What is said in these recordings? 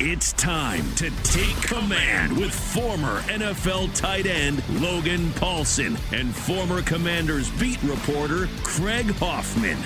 It's time to take command with former NFL tight end Logan Paulsen and former Commanders beat reporter Craig Hoffman.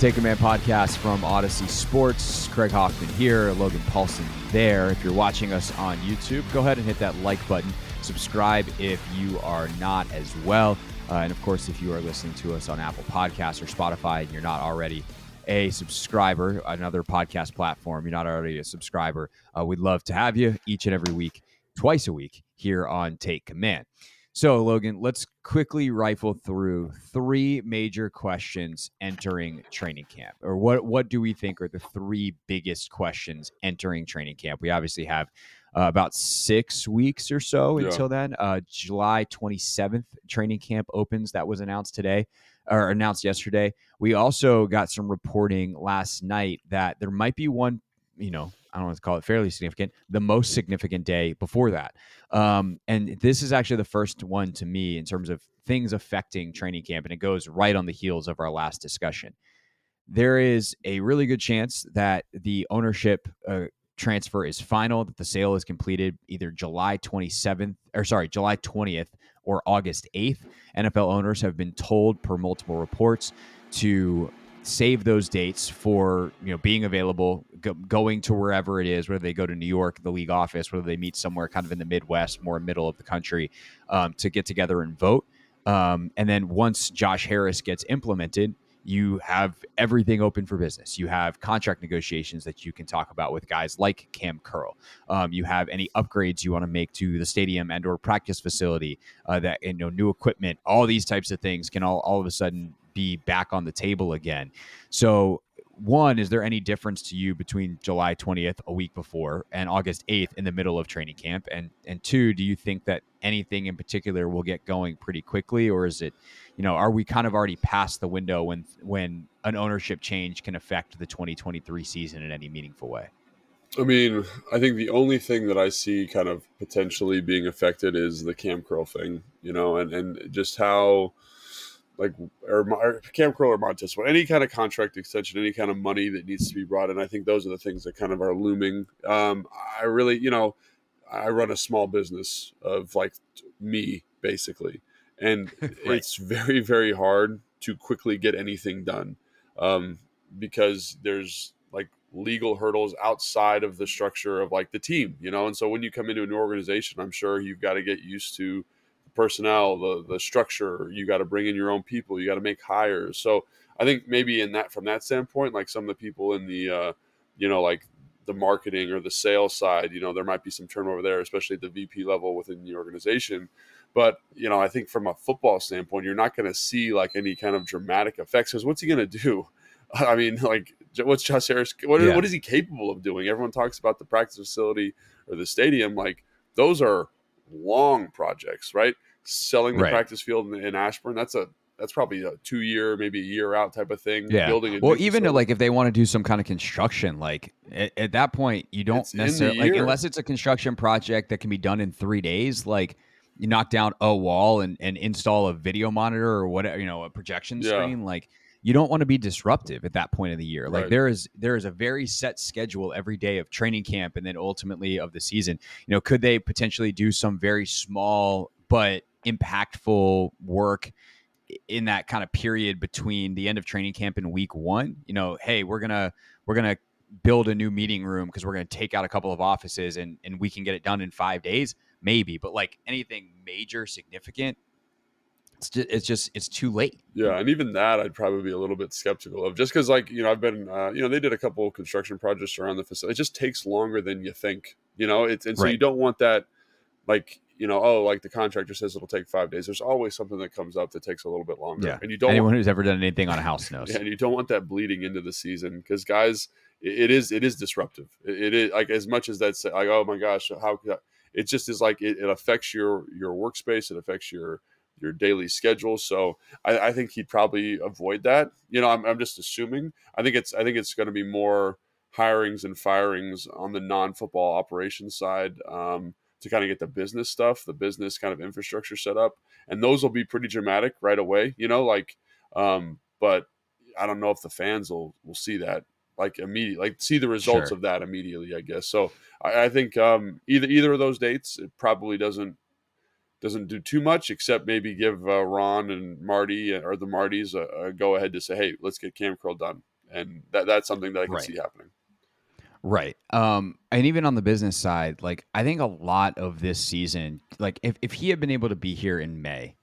Take Command podcast from Audacy Sports. Craig Hoffman here, Logan Paulsen there. If you're watching us on YouTube, go ahead and hit that like button. Subscribe if you are not as well. Uh, and of course, if you are listening to us on Apple Podcasts or Spotify and you're not already a subscriber, another podcast platform, you're not already a subscriber, uh, we'd love to have you each and every week, twice a week here on Take Command. So, Logan, let's quickly rifle through three major questions entering training camp. Or what, what do we think are the three biggest questions entering training camp? We obviously have uh, about six weeks or so Yeah. until then. Uh, July 27th, training camp opens. That was announced today or announced yesterday. We also got some reporting last night that there might be one, you know, I don't want to call it fairly significant, the most significant day before that. Um, and this is actually the first one to me in terms of things affecting training camp, and it goes right on the heels of our last discussion. There is a really good chance that the ownership uh, transfer is final, that the sale is completed either July 27th, or sorry, July 20th or August 8th. NFL owners have been told, per multiple reports, to save those dates for you know being available go, going to wherever it is whether they go to new york the league office whether they meet somewhere kind of in the midwest more middle of the country um, to get together and vote. Um, and then once josh harris gets implemented you have everything open for business. You have contract negotiations that you can talk about with guys like Kam Curl. Um, you have any upgrades you want to make to the stadium and or practice facility uh, that you know new equipment. All these types of things can all all of a sudden be back on the table again. So one, is there any difference to you between July 20th, a week before, and August 8th in the middle of training camp? And and two, do you think that anything in particular will get going pretty quickly, or is it, you know, are we kind of already past the window when when an ownership change can affect the 2023 season in any meaningful way? I mean, I think the only thing that I see kind of potentially being affected is the Kam Curl thing, you know, and, and just how, like, or, or Kam Curl or Montez, any kind of contract extension, any kind of money that needs to be brought in. I think those are the things that kind of are looming. Um, I really, you know, I run a small business of like me, basically, and Right. it's very, very hard to quickly get anything done um, because there's like legal hurdles outside of the structure of like the team, you know. And so when you come into a new organization, I'm sure you've got to get used to the personnel, the the structure. You got to bring in your own people. You got to make hires. So I think maybe in that from that standpoint, like some of the people in the uh, you know like the marketing or the sales side, you know, there might be some turnover there, especially at the VP level within the organization. But you know, I think from a football standpoint, you're not going to see like any kind of dramatic effects because what's he going to do? I mean, like, what's Josh Harris? What, Yeah. what is he capable of doing? Everyone talks about the practice facility or the stadium. Like, those are long projects, right? Selling the Right. practice field in, in Ashburn, that's a that's probably a two year, maybe a year out type of thing. Yeah. Building a Well, even uh, facility. like if they want to do some kind of construction, like at, at that point, you don't It's necessarily like unless it's a construction project that can be done in three days. Like you knock down a wall and, and install a video monitor or whatever, you know, a projection Yeah. screen. Like you don't want to be disruptive at that point of the year. Like Right. there is there is a very set schedule every day of training camp and then ultimately of the season. You know, could they potentially do some very small but impactful work? In that kind of period between the end of training camp and week one, you know, hey, we're gonna we're gonna build a new meeting room because we're gonna take out a couple of offices and and we can get it done in five days, maybe. But like anything major, significant, it's just, it's just it's too late. Yeah, and even that I'd probably be a little bit skeptical of, just because like you know I've been uh, you know they did a couple of construction projects around the facility. It just takes longer than you think, you know. It's and so Right. you don't want that, like you know, oh, like the contractor says it'll take five days. There's always something that comes up that takes a little bit longer, Yeah. and you don't Anyone want, who's ever done anything on a house knows. yeah, and you don't want that bleeding into the season because guys, it, is it is disruptive. It, it is like as much as that's like oh my gosh, how could I- it just is like it, it affects your your workspace, it affects your your daily schedule. So I, I think he'd probably avoid that. You know, I'm, I'm just assuming. I think it's I think it's going to be more hirings and firings on the non-football operations side um, to kind of get the business stuff, the business kind of infrastructure set up, and those will be pretty dramatic right away. You know, like, um, but I don't know if the fans will will see that like immediately, like see the results Sure. of that immediately. I guess so. I, I think um, either either of those dates it probably doesn't doesn't do too much except maybe give uh, Ron and Marty uh, or the Martys a, a go ahead to say, hey, let's get Kam Curl done, and that that's something that I can Right. see happening. Right. Um, and even on the business side, like I think a lot of this season, like if, if he had been able to be here in May,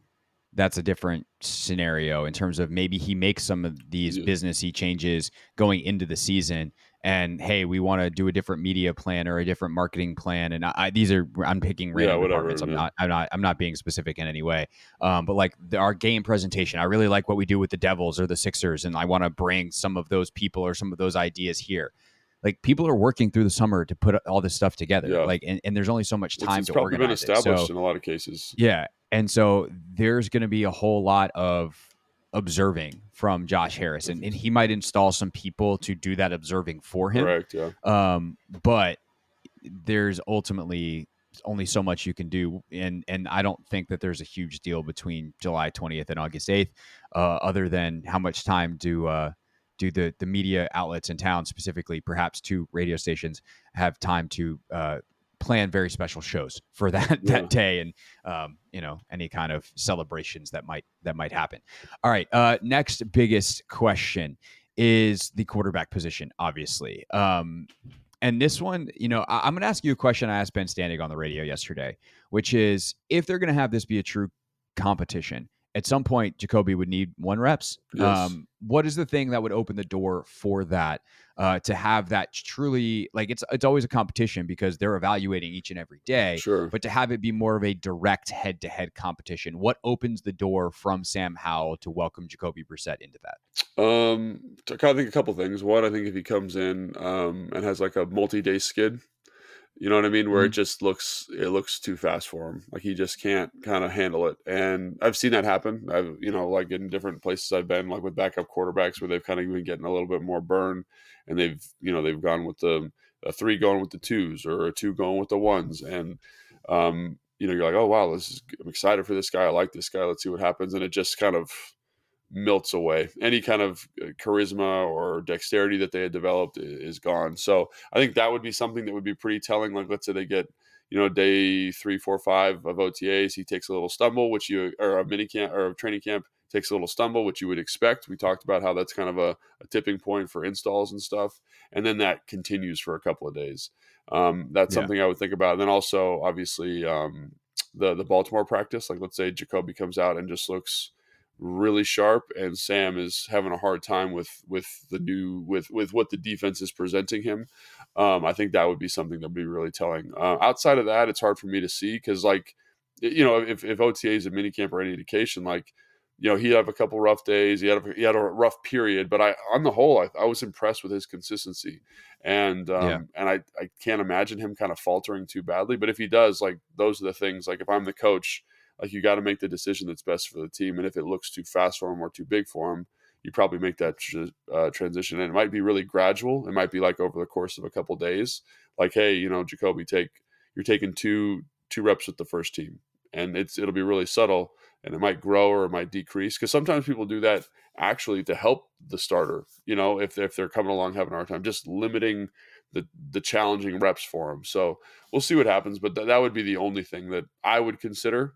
that's a different scenario in terms of maybe he makes some of these Yeah. businessy changes going into the season. And hey, we want to do a different media plan or a different marketing plan. And I, I these are I'm picking random whatever, departments. I'm yeah. not I'm not I'm not being specific in any way. Um, but like the, our game presentation, I really like what we do with the Devils or the Sixers, and I want to bring some of those people or some of those ideas here. Like people are working through the summer to put all this stuff together. Yeah. Like and, and there's only so much time it's to probably been organize it. established So- in a lot of cases. yeah. And so there's going to be a whole lot of observing from Josh Harris, and, and he might install some people to do that observing for him. Correct. Yeah. Um, but there's ultimately only so much you can do, and and I don't think that there's a huge deal between July 20th and August 8th, uh, other than how much time do uh, do the the media outlets in town, specifically perhaps two radio stations, have time to uh, plan very special shows for that Yeah. that day, and um, you know any kind of celebrations that might that might happen. All right, uh, next biggest question is the quarterback position, obviously. Um, and this one, you know, I, I'm going to ask you a question I asked Ben Standig on the radio yesterday, which is if they're going to have this be a true competition, at some point, Jacoby would need one reps. Yes. Um, what is the thing that would open the door for that uh, to have that truly like it's it's always a competition because they're evaluating each and every day Sure. but to have it be more of a direct head-to-head competition, what opens the door from Sam Howell to welcome Jacoby Brissett into that? Um, I kind of think a couple things. One, I think if he comes in um, and has like a multi-day skid, you know what I mean, where it just looks it looks too fast for him. Like he just can't kind of handle it. And I've seen that happen. I've you know like in different places I've been, like with backup quarterbacks, where they've kind of been getting a little bit more burn, and they've you know they've gone with the a three going with the twos or a two going with the ones, and um, you know you're like, oh wow, this is I'm excited for this guy. I like this guy. Let's see what happens, and it just kind of melts away. Any kind of uh, charisma or dexterity that they had developed is gone. So I think that would be something that would be pretty telling. Like let's say they get, you know, day three, four, five of OTAs, he takes a little stumble, which you or a mini camp or a training camp takes a little stumble, which you would expect. We talked about how that's kind of a, a tipping point for installs and stuff, and then that continues for a couple of days. Um, that's Yeah. something I would think about. And then also, obviously, um, the the Baltimore practice. Like let's say Jacoby comes out and just looks really sharp and Sam is having a hard time with with the new with with what the defense is presenting him. Um, I think that would be something that would be really telling. Uh, outside of that, it's hard for me to see because like you know if if OTA is a minicamp or any indication, like you know he had a couple rough days, he had a, he had a rough period, but I on the whole I, I was impressed with his consistency, and um, Yeah. and I I can't imagine him kind of faltering too badly. But if he does, like those are the things. Like if I'm the coach like you got to make the decision that's best for the team. And if it looks too fast for him or too big for him, you probably make that uh, transition. And it might be really gradual. It might be like over the course of a couple days. Like, hey, you know, Jacoby, take you're taking two two reps with the first team, and it's it'll be really subtle, and it might grow or it might decrease. Because sometimes people do that actually to help the starter. You know, if if they're coming along having a hard time, just limiting the the challenging reps for them. So we'll see what happens. But th- that would be the only thing that I would consider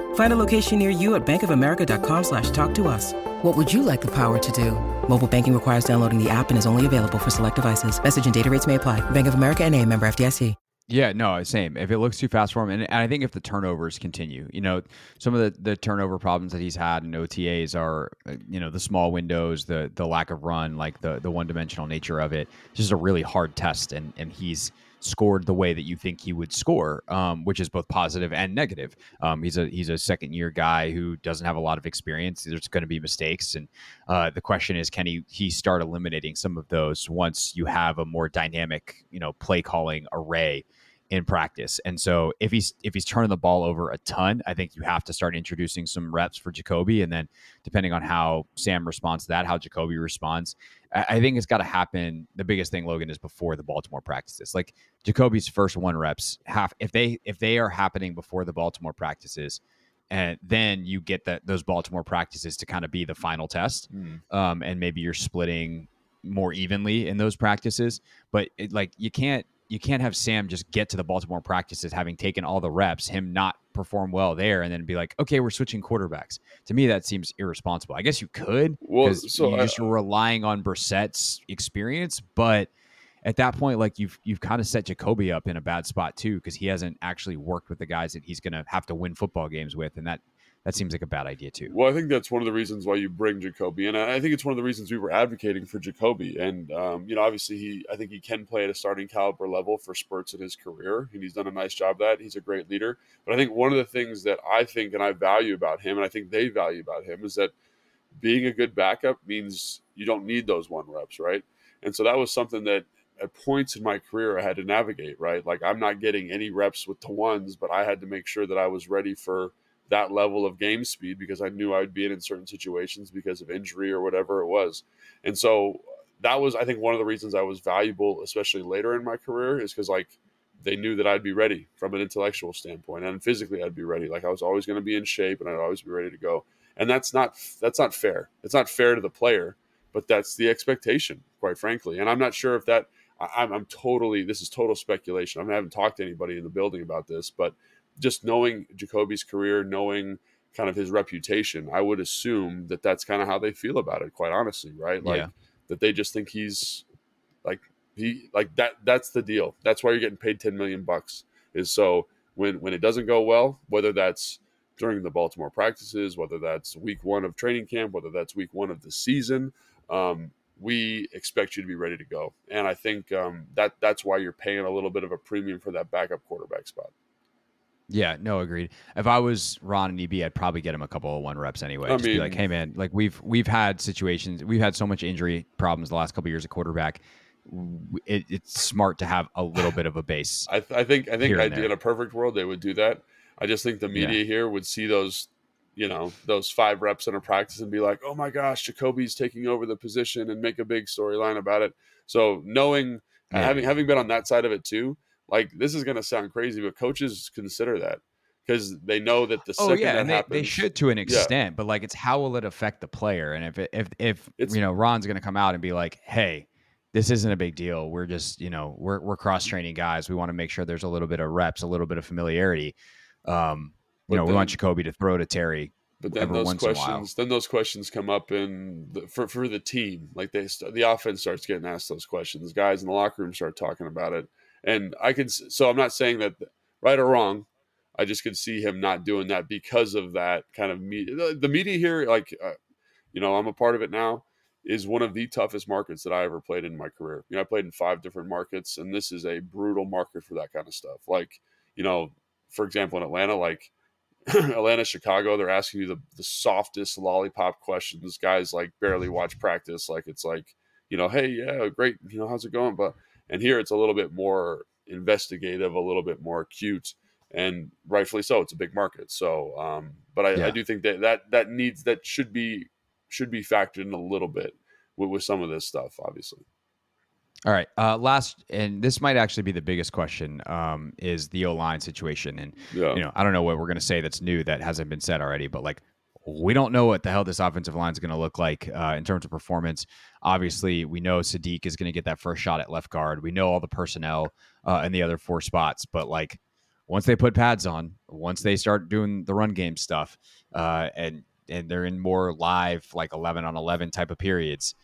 Find a location near you at bankofamerica.com slash talk to us. What would you like the power to do? Mobile banking requires downloading the app and is only available for select devices. Message and data rates may apply. Bank of America and a member FDIC. Yeah, no, same. If it looks too fast for him, and, and I think if the turnovers continue, you know, some of the, the turnover problems that he's had in OTAs are, uh, you know, the small windows, the the lack of run, like the the one dimensional nature of it. It's just a really hard test, and and he's scored the way that you think he would score, um, which is both positive and negative. Um, he's a he's a second year guy who doesn't have a lot of experience. There's going to be mistakes, and uh, the question is, can he he start eliminating some of those once you have a more dynamic, you know, play calling array in practice. And so if he's if he's turning the ball over a ton, I think you have to start introducing some reps for Jacoby. And then depending on how Sam responds to that, how Jacoby responds, I think it's got to happen. The biggest thing, Logan, is before the Baltimore practices. Like Jacoby's first one reps, half if they if they are happening before the Baltimore practices, and then you get that those Baltimore practices to kind of be the final test, mm. um, and maybe you're splitting more evenly in those practices. But it, like you can't you can't have Sam just get to the Baltimore practices having taken all the reps, him not perform well there, and then be like, okay, we're switching quarterbacks. To me, that seems irresponsible. I guess you could, well, so you just relying on Brissett's experience, but at that point, like you've you've kind of set Jacoby up in a bad spot too, because he hasn't actually worked with the guys that he's going to have to win football games with, and that that seems like a bad idea too. Well, I think that's one of the reasons why you bring Jacoby, and I think it's one of the reasons we were advocating for Jacoby. And um, you know, obviously, he I think he can play at a starting caliber level for spurts in his career, and he's done a nice job that. He's a great leader. But I think one of the things that I think and I value about him, and I think they value about him, is that being a good backup means you don't need those one reps, right? And so that was something that at points in my career I had to navigate, right? Like I'm not getting any reps with the ones, but I had to make sure that I was ready for that level of game speed because I knew I'd be in, in certain situations because of injury or whatever it was. And so that was, I think, one of the reasons I was valuable, especially later in my career, is because like they knew that I'd be ready from an intellectual standpoint and physically I'd be ready. Like I was always going to be in shape and I'd always be ready to go. And that's not that's not fair. It's not fair to the player, but that's the expectation, quite frankly. And I'm not sure if that I'm, I'm totally this is total speculation. I, mean, I haven't talked to anybody in the building about this, but just knowing Jacoby's career, knowing kind of his reputation, I would assume that that's kind of how they feel about it. Quite honestly, right? Like yeah. that they just think he's like he like that. That's the deal. That's why you're getting paid ten million bucks. Is so when when it doesn't go well, whether that's during the Baltimore practices, whether that's week one of training camp, whether that's week one of the season, um, we expect you to be ready to go. And I think um, that that's why you're paying a little bit of a premium for that backup quarterback spot. Yeah, no, agreed. If I was Ron and EB, I'd probably get him a couple of one reps anyway. I Just mean, be like, hey man, like we've we've had situations, we've had so much injury problems the last couple years at quarterback. It, it's smart to have a little bit of a base. I, th- I think I think in a perfect world they would do that. I just think the media yeah. here would see those, you know, those five reps in a practice and be like, oh my gosh, Jacoby's taking over the position and make a big storyline about it. So knowing yeah. having having been on that side of it too like this is going to sound crazy, but coaches consider that because they know that the oh yeah, and they, happens, they should to an extent, yeah. but like it's how will it affect the player? And if it, if if it's, you know Ron's going to come out and be like, hey. This isn't a big deal. We're just, you know, we're we're cross training guys. We want to make sure there's a little bit of reps, a little bit of familiarity. Um, you know, then, we want Jacoby to throw to Terry but then those questions, then those questions come up in the, for for the team. Like they, the offense starts getting asked those questions. Guys in the locker room start talking about it. And I can, so I'm not saying that right or wrong. I just could see him not doing that because of that kind of media. The, the media here, like, uh, you know, I'm a part of it now, is one of the toughest markets that I ever played in my career. You know, I played in five different markets, and this is a brutal market for that kind of stuff. Like, you know, for example, in Atlanta, like Atlanta, Chicago, they're asking you the, the softest lollipop questions. Guys like barely watch practice. Like, it's like, you know, hey, yeah, great. You know, how's it going? But and here it's a little bit more investigative, a little bit more acute, and rightfully so. It's a big market. So, um, but I, yeah. I, do think that that that needs that should be should be factored in a little bit with, with some of this stuff, obviously. All right. Uh, last, and this might actually be the biggest question, um, is the O line situation. And Yeah. you know, I don't know what we're going to say that's new that hasn't been said already, but like, we don't know what the hell this offensive line is going to look like uh, in terms of performance. Obviously, we know Saahdiq is going to get that first shot at left guard. We know all the personnel uh, in the other four spots, but like, once they put pads on, once they start doing the run game stuff, uh, and and they're in more live like eleven on eleven type of periods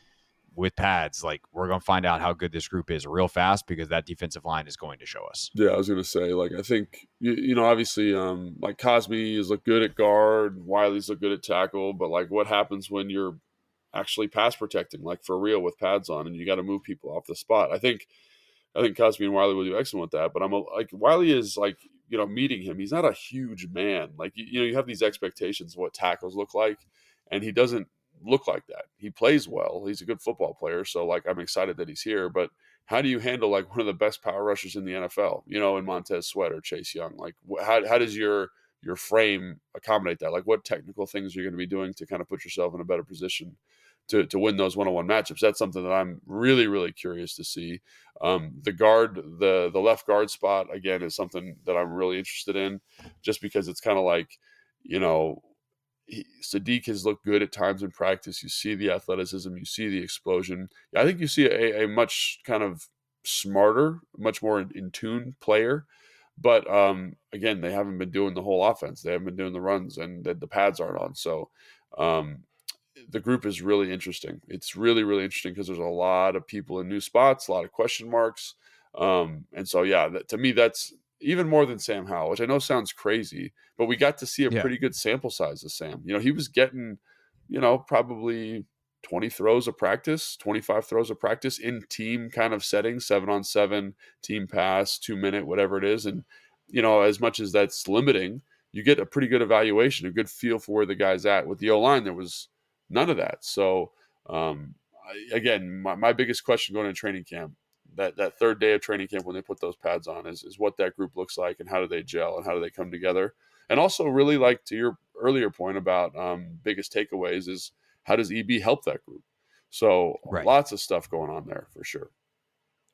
with pads, like we're gonna find out how good this group is real fast because that defensive line is going to show us. Yeah, I was gonna say, like, I think you, you know, obviously, um, like Cosmi is look good at guard, Wylie's look good at tackle, but like, what happens when you're actually pass protecting, like for real with pads on, and you got to move people off the spot? I think, I think Cosmi and Wylie will do excellent with that. But I'm a, like, Wylie is like, you know, meeting him, he's not a huge man. Like, you, you know, you have these expectations of what tackles look like, and he doesn't look like that. He plays well. He's a good football player, so like, I'm excited that he's here, but how do you handle like one of the best power rushers in the NFL? You know, in Montez Sweat or Chase Young. Like, how how does your your frame accommodate that? Like, what technical things are you going to be doing to kind of put yourself in a better position to to win those one on one matchups? That's something that I'm really really curious to see. Um, the guard, the the left guard spot again is something that I'm really interested in, just because it's kind of like, you know. He, Saahdiq has looked good at times in practice. You see the athleticism, you see the explosion. I think you see a, a much kind of smarter, much more in, in tune player. But um, again, they haven't been doing the whole offense. They haven't been doing the runs, and the, the pads aren't on. So um, the group is really interesting. It's really, really interesting because there's a lot of people in new spots, a lot of question marks. Um, and so, yeah, that, to me, that's even more than Sam Howell, which I know sounds crazy, but we got to see a Yeah. pretty good sample size of Sam. You know, he was getting, you know, probably 20 throws of practice, 25 throws of practice in team kind of settings, seven on seven, team pass, two minute, whatever it is. And, you know, as much as that's limiting, you get a pretty good evaluation, a good feel for where the guy's at. With the O line, there was none of that. So, um, I, again, my, my biggest question going into training camp, that, that third day of training camp when they put those pads on, is, is what that group looks like and how do they gel and how do they come together. And also, really like to your earlier point about um, biggest takeaways is how does EB help that group? So Right. lots of stuff going on there for sure.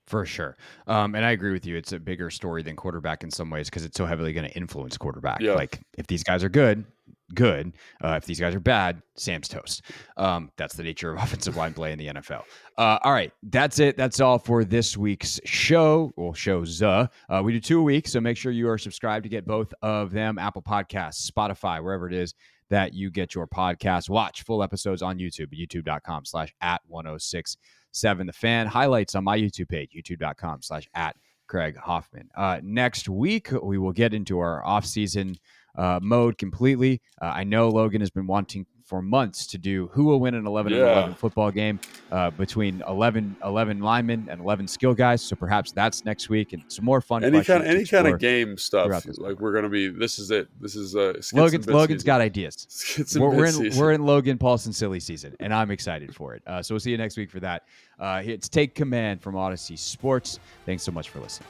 For sure. Um, and I agree with you. It's a bigger story than quarterback in some ways because it's so heavily going to influence quarterback. Yeah. Like if these guys are good, good. Uh, if these guys are bad, Sam's toast. Um, that's the nature of offensive line play in the NFL. Uh, all right. That's it. That's all for this week's show. Well, shows. Uh, we do two a week. So make sure you are subscribed to get both of them Apple Podcasts, Spotify, wherever it is that you get your podcast. Watch full episodes on YouTube at youtube.com slash at 1067 The Fan. Highlights on my YouTube page, youtube.com slash at Craig Hoffman. Uh, next week, we will get into our off-season uh, mode completely. Uh, I know Logan has been wanting for months to do who will win an 11 and Yeah. 11 football game uh, between 11, 11 linemen and 11 skill guys. So perhaps that's next week and some more fun Any kind, to any kind of game stuff. Like we're gonna be. This is it. This is uh, Logan's, Logan's season. got ideas. We're, we're in season. we're in Logan Paulsen silly season, and I'm excited for it. Uh, so we'll see you next week for that. Uh, it's Take Command from Audacy Sports. Thanks so much for listening.